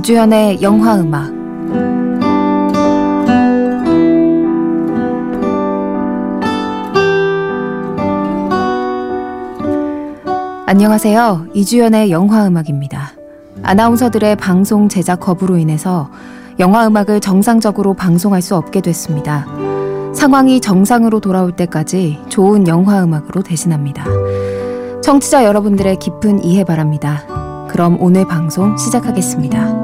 이주연의 영화 음악 안녕하세요. 이주연의 영화 음악입니다. 아나운서들의 방송 제작 거부로 인해서 영화 음악을 정상적으로 방송할 수 없게 됐습니다. 상황이 정상으로 돌아올 때까지 좋은 영화 음악으로 대신합니다. 청취자 여러분들의 깊은 이해 바랍니다. 그럼 오늘 방송 시작하겠습니다.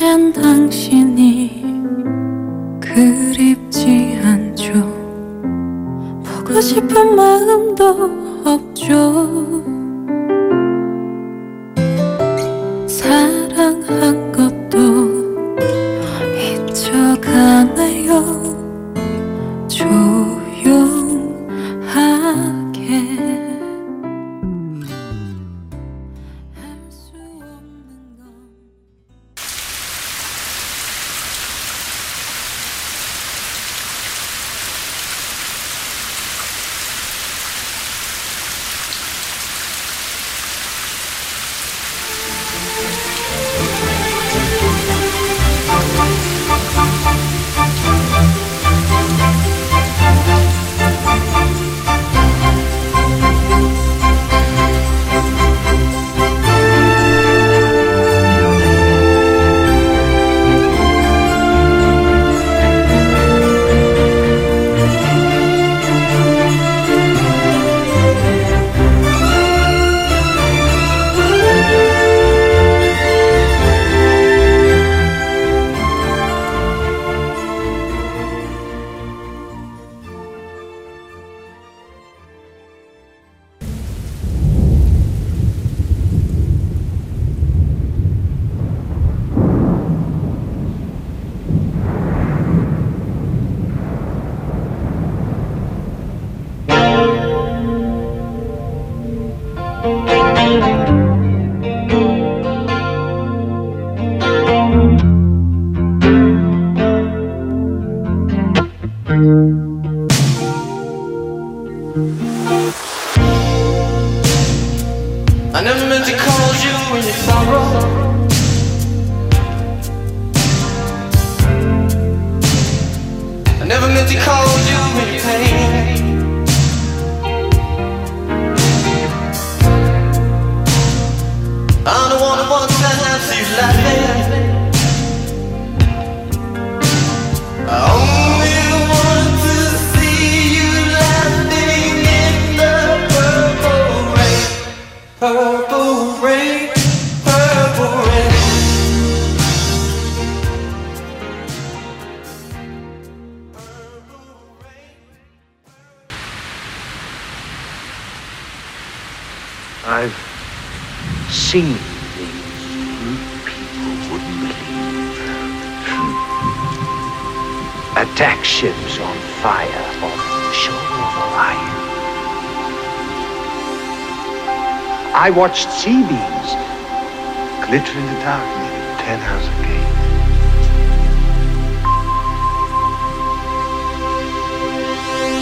이젠 당신이 그립지 않죠. 보고 싶은 마음도 없죠. 사랑한 것도 잊혀가나요. 좋 guilty caused you in pain. I'm the you laughing. Only want to see you laughing in the purple rain. Purple singing things you people wouldn't believe. Attack ships on fire off the shore of Orion. I watched sea beams glitter in the dark near the penthouse day.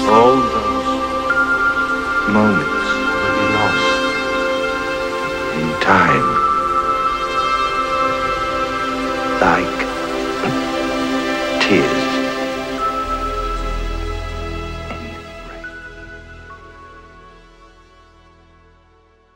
All those moments. time.